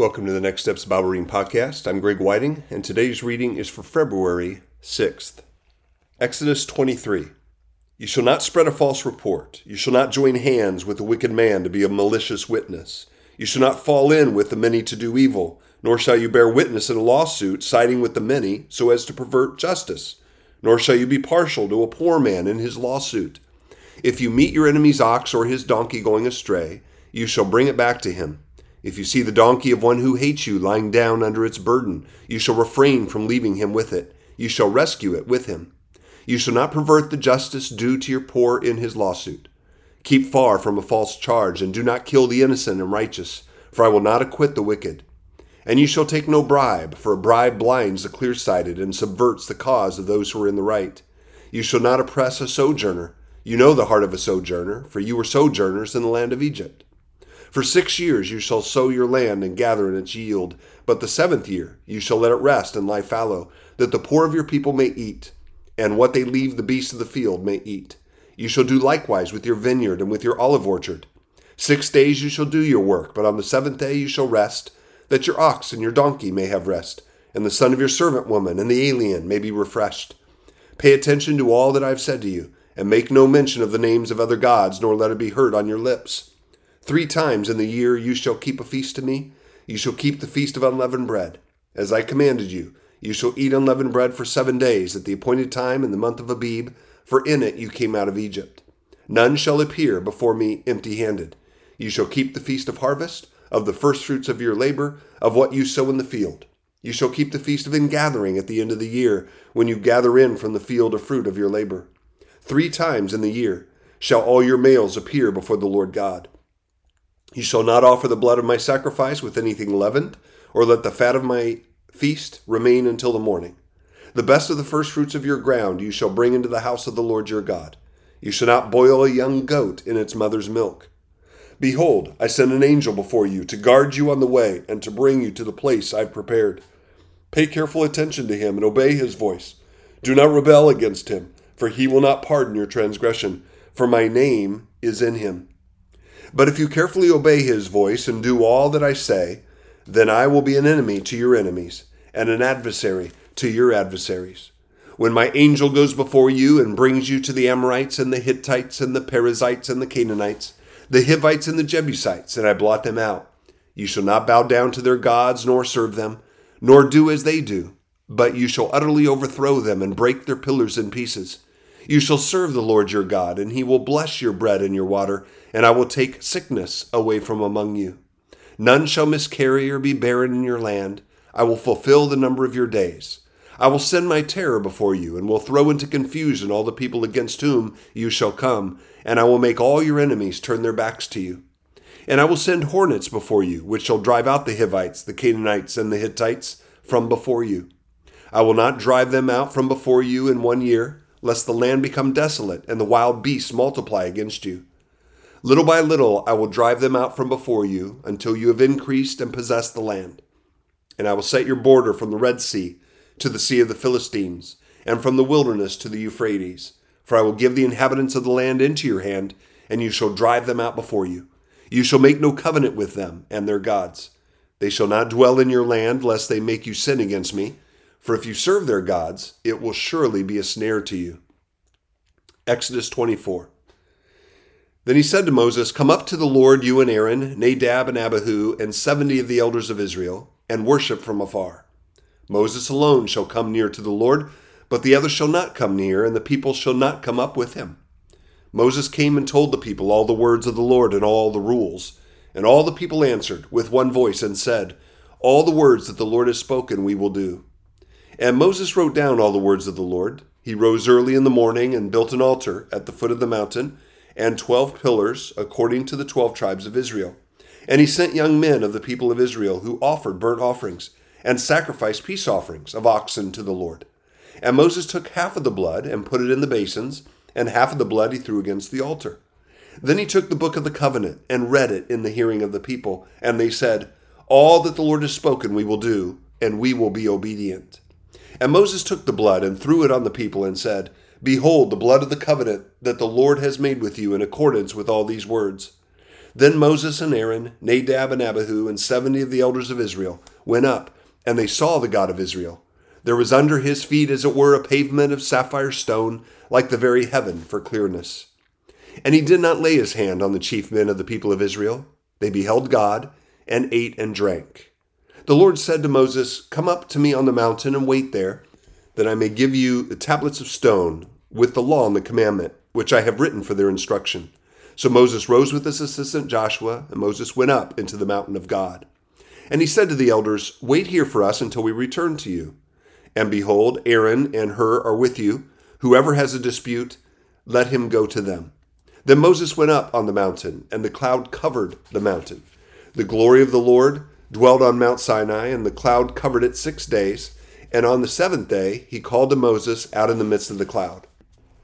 Welcome to the Next Steps Bible Reading Podcast. I'm Greg Whiting, and today's reading is for February 6th. Exodus 23. You shall not spread a false report. You shall not join hands with a wicked man to be a malicious witness. You shall not fall in with the many to do evil, nor shall you bear witness in a lawsuit siding with the many so as to pervert justice. Nor shall you be partial to a poor man in his lawsuit. If you meet your enemy's ox or his donkey going astray, you shall bring it back to him. If you see the donkey of one who hates you lying down under its burden, you shall refrain from leaving him with it. You shall rescue it with him. You shall not pervert the justice due to your poor in his lawsuit. Keep far from a false charge, and do not kill the innocent and righteous, for I will not acquit the wicked. And you shall take no bribe, for a bribe blinds the clear sighted and subverts the cause of those who are in the right. You shall not oppress a sojourner. You know the heart of a sojourner, for you were sojourners in the land of Egypt. For six years you shall sow your land and gather in its yield, but the seventh year you shall let it rest and lie fallow, that the poor of your people may eat, and what they leave the beasts of the field may eat. You shall do likewise with your vineyard and with your olive orchard. Six days you shall do your work, but on the seventh day you shall rest, that your ox and your donkey may have rest, and the son of your servant woman and the alien may be refreshed. Pay attention to all that I have said to you, and make no mention of the names of other gods, nor let it be heard on your lips. Three times in the year you shall keep a feast to me. You shall keep the feast of unleavened bread. As I commanded you, you shall eat unleavened bread for seven days at the appointed time in the month of Abib, for in it you came out of Egypt. None shall appear before me empty handed. You shall keep the feast of harvest, of the firstfruits of your labor, of what you sow in the field. You shall keep the feast of ingathering at the end of the year, when you gather in from the field a fruit of your labor. Three times in the year shall all your males appear before the Lord God. You shall not offer the blood of my sacrifice with anything leavened, or let the fat of my feast remain until the morning. The best of the first fruits of your ground you shall bring into the house of the Lord your God. You shall not boil a young goat in its mother's milk. Behold, I send an angel before you to guard you on the way and to bring you to the place I've prepared. Pay careful attention to him and obey his voice. Do not rebel against him, for he will not pardon your transgression, for my name is in him. But if you carefully obey his voice and do all that I say, then I will be an enemy to your enemies and an adversary to your adversaries. When my angel goes before you and brings you to the Amorites and the Hittites and the Perizzites and the Canaanites, the Hivites and the Jebusites, and I blot them out, you shall not bow down to their gods nor serve them, nor do as they do, but you shall utterly overthrow them and break their pillars in pieces. You shall serve the Lord your God, and he will bless your bread and your water and I will take sickness away from among you. None shall miscarry or be barren in your land. I will fulfill the number of your days. I will send my terror before you, and will throw into confusion all the people against whom you shall come, and I will make all your enemies turn their backs to you. And I will send hornets before you, which shall drive out the Hivites, the Canaanites, and the Hittites from before you. I will not drive them out from before you in one year, lest the land become desolate and the wild beasts multiply against you. Little by little I will drive them out from before you until you have increased and possessed the land. And I will set your border from the Red Sea to the Sea of the Philistines, and from the wilderness to the Euphrates. For I will give the inhabitants of the land into your hand, and you shall drive them out before you. You shall make no covenant with them and their gods. They shall not dwell in your land, lest they make you sin against me. For if you serve their gods, it will surely be a snare to you. Exodus 24. Then he said to Moses, Come up to the Lord, you and Aaron, Nadab and Abihu, and seventy of the elders of Israel, and worship from afar. Moses alone shall come near to the Lord, but the others shall not come near, and the people shall not come up with him. Moses came and told the people all the words of the Lord and all the rules. And all the people answered with one voice and said, All the words that the Lord has spoken we will do. And Moses wrote down all the words of the Lord. He rose early in the morning and built an altar at the foot of the mountain and twelve pillars according to the twelve tribes of Israel. And he sent young men of the people of Israel who offered burnt offerings and sacrificed peace offerings of oxen to the Lord. And Moses took half of the blood and put it in the basins, and half of the blood he threw against the altar. Then he took the book of the covenant and read it in the hearing of the people, and they said, All that the Lord has spoken we will do, and we will be obedient. And Moses took the blood and threw it on the people and said, Behold, the blood of the covenant that the Lord has made with you in accordance with all these words. Then Moses and Aaron, Nadab and Abihu, and seventy of the elders of Israel went up, and they saw the God of Israel. There was under his feet, as it were, a pavement of sapphire stone, like the very heaven for clearness. And he did not lay his hand on the chief men of the people of Israel. They beheld God, and ate and drank. The Lord said to Moses, Come up to me on the mountain and wait there, that I may give you the tablets of stone with the law and the commandment, which I have written for their instruction. So Moses rose with his assistant Joshua, and Moses went up into the mountain of God. And he said to the elders, Wait here for us until we return to you. And behold, Aaron and Hur are with you. Whoever has a dispute, let him go to them. Then Moses went up on the mountain, and the cloud covered the mountain. The glory of the Lord dwelled on Mount Sinai, and the cloud covered it six days. And on the seventh day he called to Moses out in the midst of the cloud.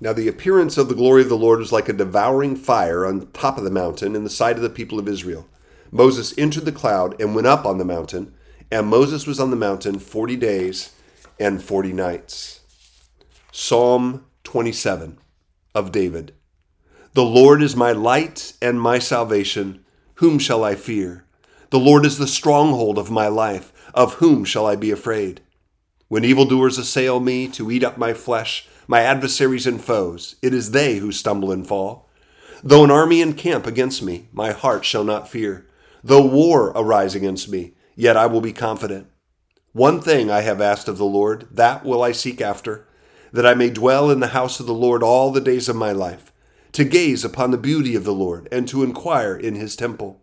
Now the appearance of the glory of the Lord was like a devouring fire on top of the mountain in the sight of the people of Israel. Moses entered the cloud and went up on the mountain, and Moses was on the mountain forty days and forty nights. Psalm 27 of David. The Lord is my light and my salvation. Whom shall I fear? The Lord is the stronghold of my life. Of whom shall I be afraid? When evildoers assail me to eat up my flesh, my adversaries and foes, it is they who stumble and fall. Though an army encamp against me, my heart shall not fear. Though war arise against me, yet I will be confident. One thing I have asked of the Lord, that will I seek after, that I may dwell in the house of the Lord all the days of my life, to gaze upon the beauty of the Lord, and to inquire in his temple.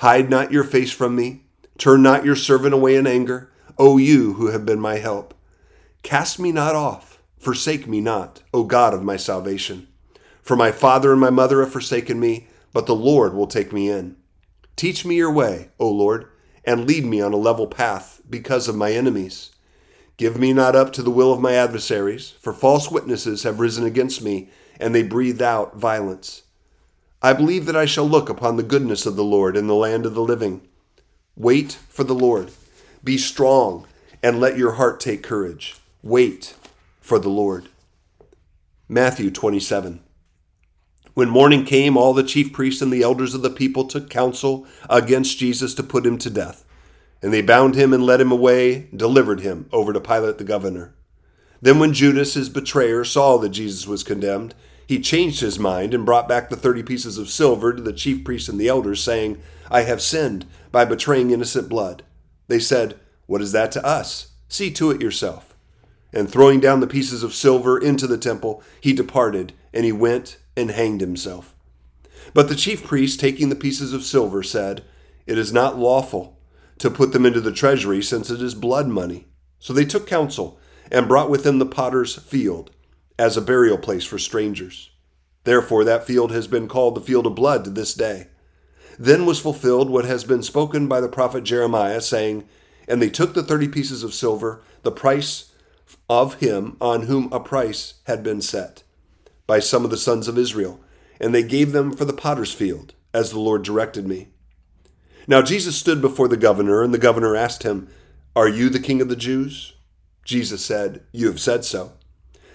Hide not your face from me. Turn not your servant away in anger, O you who have been my help. Cast me not off, forsake me not, O God of my salvation. For my father and my mother have forsaken me, but the Lord will take me in. Teach me your way, O Lord, and lead me on a level path because of my enemies. Give me not up to the will of my adversaries, for false witnesses have risen against me, and they breathe out violence. I believe that I shall look upon the goodness of the Lord in the land of the living. Wait for the Lord. Be strong, and let your heart take courage. Wait for the Lord. Matthew 27. When morning came, all the chief priests and the elders of the people took counsel against Jesus to put him to death. And they bound him and led him away, delivered him over to Pilate the governor. Then, when Judas, his betrayer, saw that Jesus was condemned, he changed his mind and brought back the thirty pieces of silver to the chief priests and the elders, saying, I have sinned by betraying innocent blood. They said, What is that to us? See to it yourself. And throwing down the pieces of silver into the temple, he departed, and he went and hanged himself. But the chief priest, taking the pieces of silver, said, It is not lawful to put them into the treasury, since it is blood money. So they took counsel and brought with them the potter's field as a burial place for strangers. Therefore, that field has been called the field of blood to this day. Then was fulfilled what has been spoken by the prophet Jeremiah, saying, And they took the thirty pieces of silver, the price of him on whom a price had been set, by some of the sons of Israel, and they gave them for the potter's field, as the Lord directed me. Now Jesus stood before the governor, and the governor asked him, Are you the king of the Jews? Jesus said, You have said so.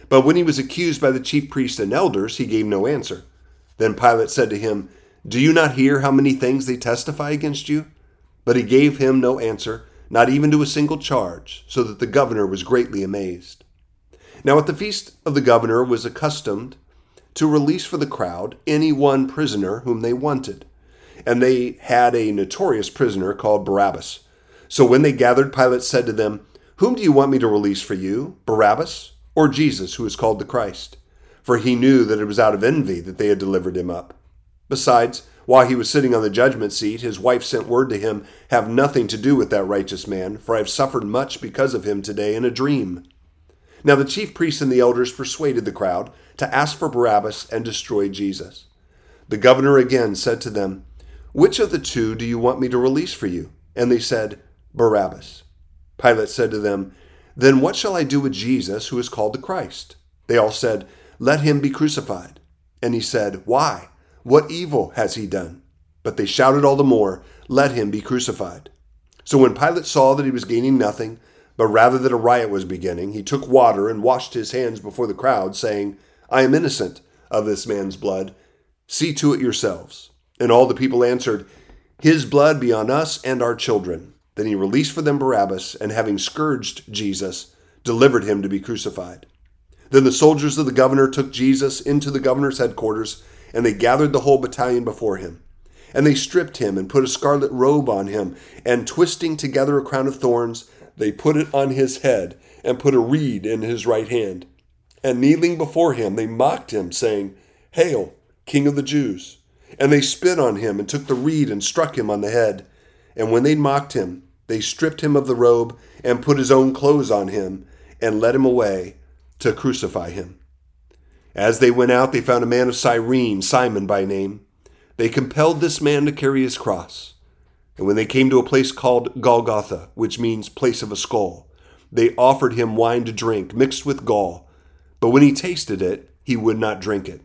But when he was accused by the chief priests and elders, he gave no answer. Then Pilate said to him, Do you not hear how many things they testify against you? But he gave him no answer, not even to a single charge, so that the governor was greatly amazed. Now at the feast of the governor was accustomed to release for the crowd any one prisoner whom they wanted. And they had a notorious prisoner called Barabbas. So when they gathered, Pilate said to them, Whom do you want me to release for you, Barabbas or Jesus, who is called the Christ. For he knew that it was out of envy that they had delivered him up. Besides, while he was sitting on the judgment seat, his wife sent word to him, Have nothing to do with that righteous man, for I have suffered much because of him today in a dream. Now the chief priests and the elders persuaded the crowd to ask for Barabbas and destroy Jesus. The governor again said to them, Which of the two do you want me to release for you? And they said, Barabbas. Pilate said to them, Then what shall I do with Jesus, who is called the Christ? They all said, Let him be crucified. And he said, Why? What evil has he done? But they shouted all the more, Let him be crucified. So when Pilate saw that he was gaining nothing, but rather that a riot was beginning, he took water and washed his hands before the crowd, saying, I am innocent of this man's blood. See to it yourselves. And all the people answered, His blood be on us and our children. Then he released for them Barabbas, and having scourged Jesus, delivered him to be crucified. Then the soldiers of the governor took Jesus into the governor's headquarters, and they gathered the whole battalion before him. And they stripped him and put a scarlet robe on him, and twisting together a crown of thorns, they put it on his head, and put a reed in his right hand. And kneeling before him, they mocked him, saying, Hail, King of the Jews! And they spit on him, and took the reed and struck him on the head. And when they mocked him, they stripped him of the robe, and put his own clothes on him, and led him away to crucify him. As they went out, they found a man of Cyrene, Simon by name. They compelled this man to carry his cross. And when they came to a place called Golgotha, which means place of a skull, they offered him wine to drink, mixed with gall. But when he tasted it, he would not drink it.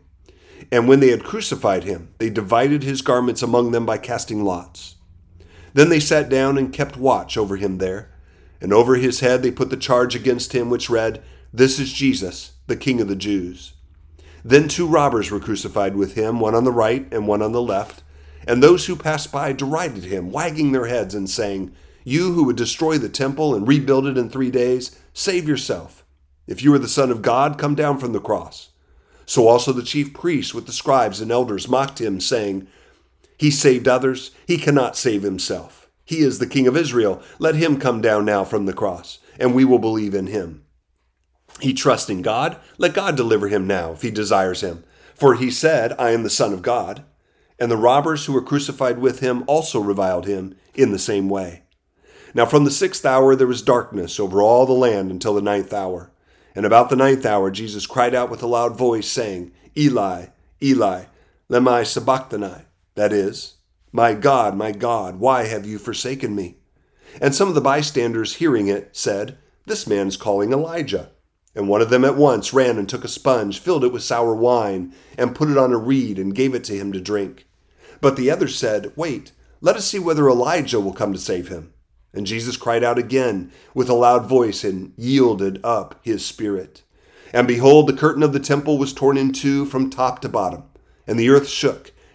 And when they had crucified him, they divided his garments among them by casting lots. Then they sat down and kept watch over him there. And over his head they put the charge against him, which read, This is Jesus, the King of the Jews. Then two robbers were crucified with him, one on the right and one on the left. And those who passed by derided him, wagging their heads and saying, You who would destroy the temple and rebuild it in three days, save yourself. If you are the Son of God, come down from the cross. So also the chief priests with the scribes and elders mocked him, saying, He saved others, he cannot save himself. He is the King of Israel. Let him come down now from the cross, and we will believe in him. He trusts in God. Let God deliver him now, if he desires him. For he said, I am the Son of God. And the robbers who were crucified with him also reviled him in the same way. Now from the sixth hour there was darkness over all the land until the ninth hour. And about the ninth hour Jesus cried out with a loud voice, saying, Eli, Eli, lema sabachthani, that is, My God, my God, why have you forsaken me? And some of the bystanders hearing it said, This man is calling Elijah. And one of them at once ran and took a sponge, filled it with sour wine, and put it on a reed, and gave it to him to drink. But the other said, Wait, let us see whether Elijah will come to save him. And Jesus cried out again with a loud voice and yielded up his spirit. And behold, the curtain of the temple was torn in two from top to bottom, and the earth shook,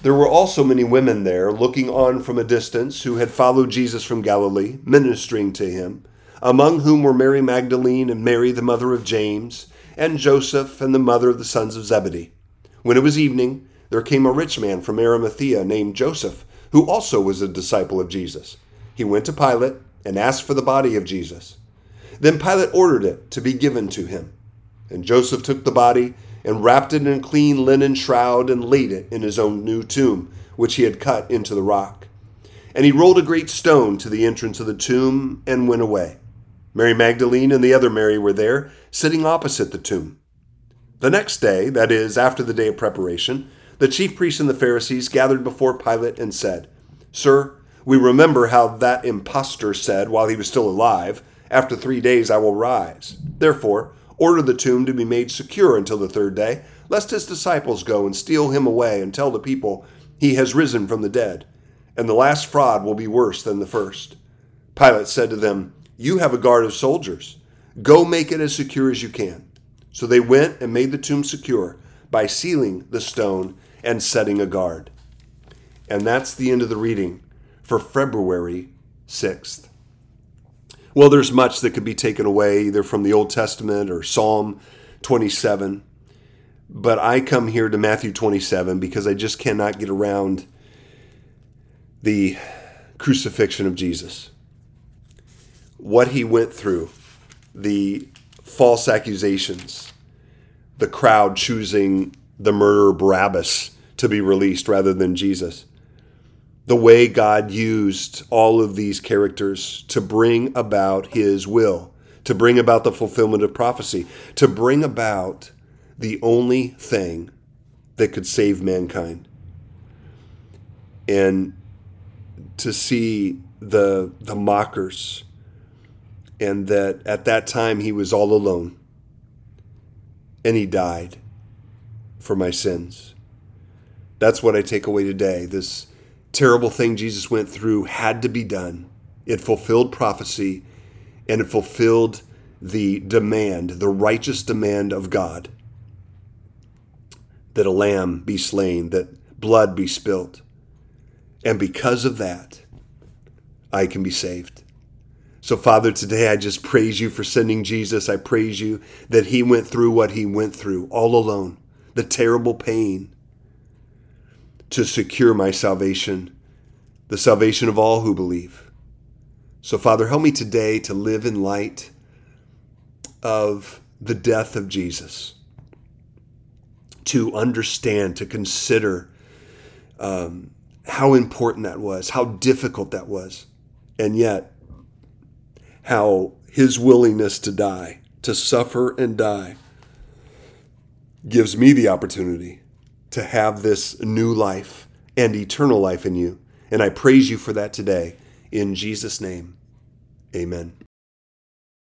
There were also many women there, looking on from a distance, who had followed Jesus from Galilee, ministering to him, among whom were Mary Magdalene and Mary, the mother of James, and Joseph and the mother of the sons of Zebedee. When it was evening, there came a rich man from Arimathea named Joseph, who also was a disciple of Jesus. He went to Pilate and asked for the body of Jesus. Then Pilate ordered it to be given to him. And Joseph took the body and wrapped it in a clean linen shroud and laid it in his own new tomb, which he had cut into the rock. And he rolled a great stone to the entrance of the tomb and went away. Mary Magdalene and the other Mary were there, sitting opposite the tomb. The next day, that is, after the day of preparation, the chief priests and the Pharisees gathered before Pilate and said, Sir, we remember how that impostor said while he was still alive, After three days I will rise. Therefore, order the tomb to be made secure until the third day, lest his disciples go and steal him away and tell the people, He has risen from the dead. And the last fraud will be worse than the first. Pilate said to them, You have a guard of soldiers. Go make it as secure as you can. So they went and made the tomb secure by sealing the stone and setting a guard. And that's the end of the reading for February 6th. Well, there's much that could be taken away either from the Old Testament or Psalm 27. But I come here to Matthew 27 because I just cannot get around the crucifixion of Jesus. What he went through, the false accusations, the crowd choosing the murderer Barabbas to be released rather than Jesus. The way God used all of these characters to bring about his will, to bring about the fulfillment of prophecy, to bring about the only thing that could save mankind. And to see the the mockers and that at that time he was all alone and he died for my sins. That's what I take away today. This terrible thing Jesus went through had to be done. It fulfilled prophecy and it fulfilled the demand, the righteous demand of God that a lamb be slain, that blood be spilt. And because of that, I can be saved. So, Father, today I just praise you for sending Jesus. I praise you that he went through what he went through all alone, the terrible pain to secure my salvation, the salvation of all who believe. So, Father, help me today to live in light of the death of Jesus, to understand, to consider um, how important that was, how difficult that was, and yet how his willingness to die, to suffer and die, gives me the opportunity to have this new life and eternal life in you. And I praise you for that today. In Jesus' name, amen.